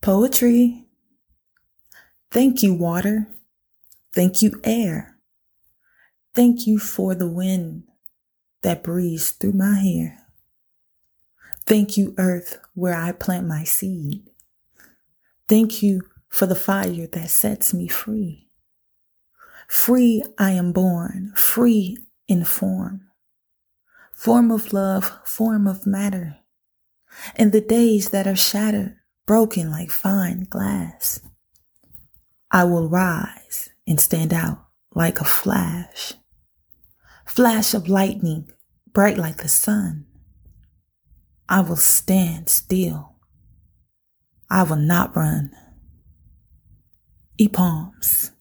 Poetry. Thank you, water. Thank you, air. Thank you for the wind that breathes through my hair. Thank you, earth, where I plant my seed. Thank you for the fire that sets me free. Free I am born, free in form. Form of love, form of matter. In the days that are shattered, broken like fine glass, I will rise and stand out like a flash. Flash of lightning, bright like the sun. I will stand still. I will not run. E palms.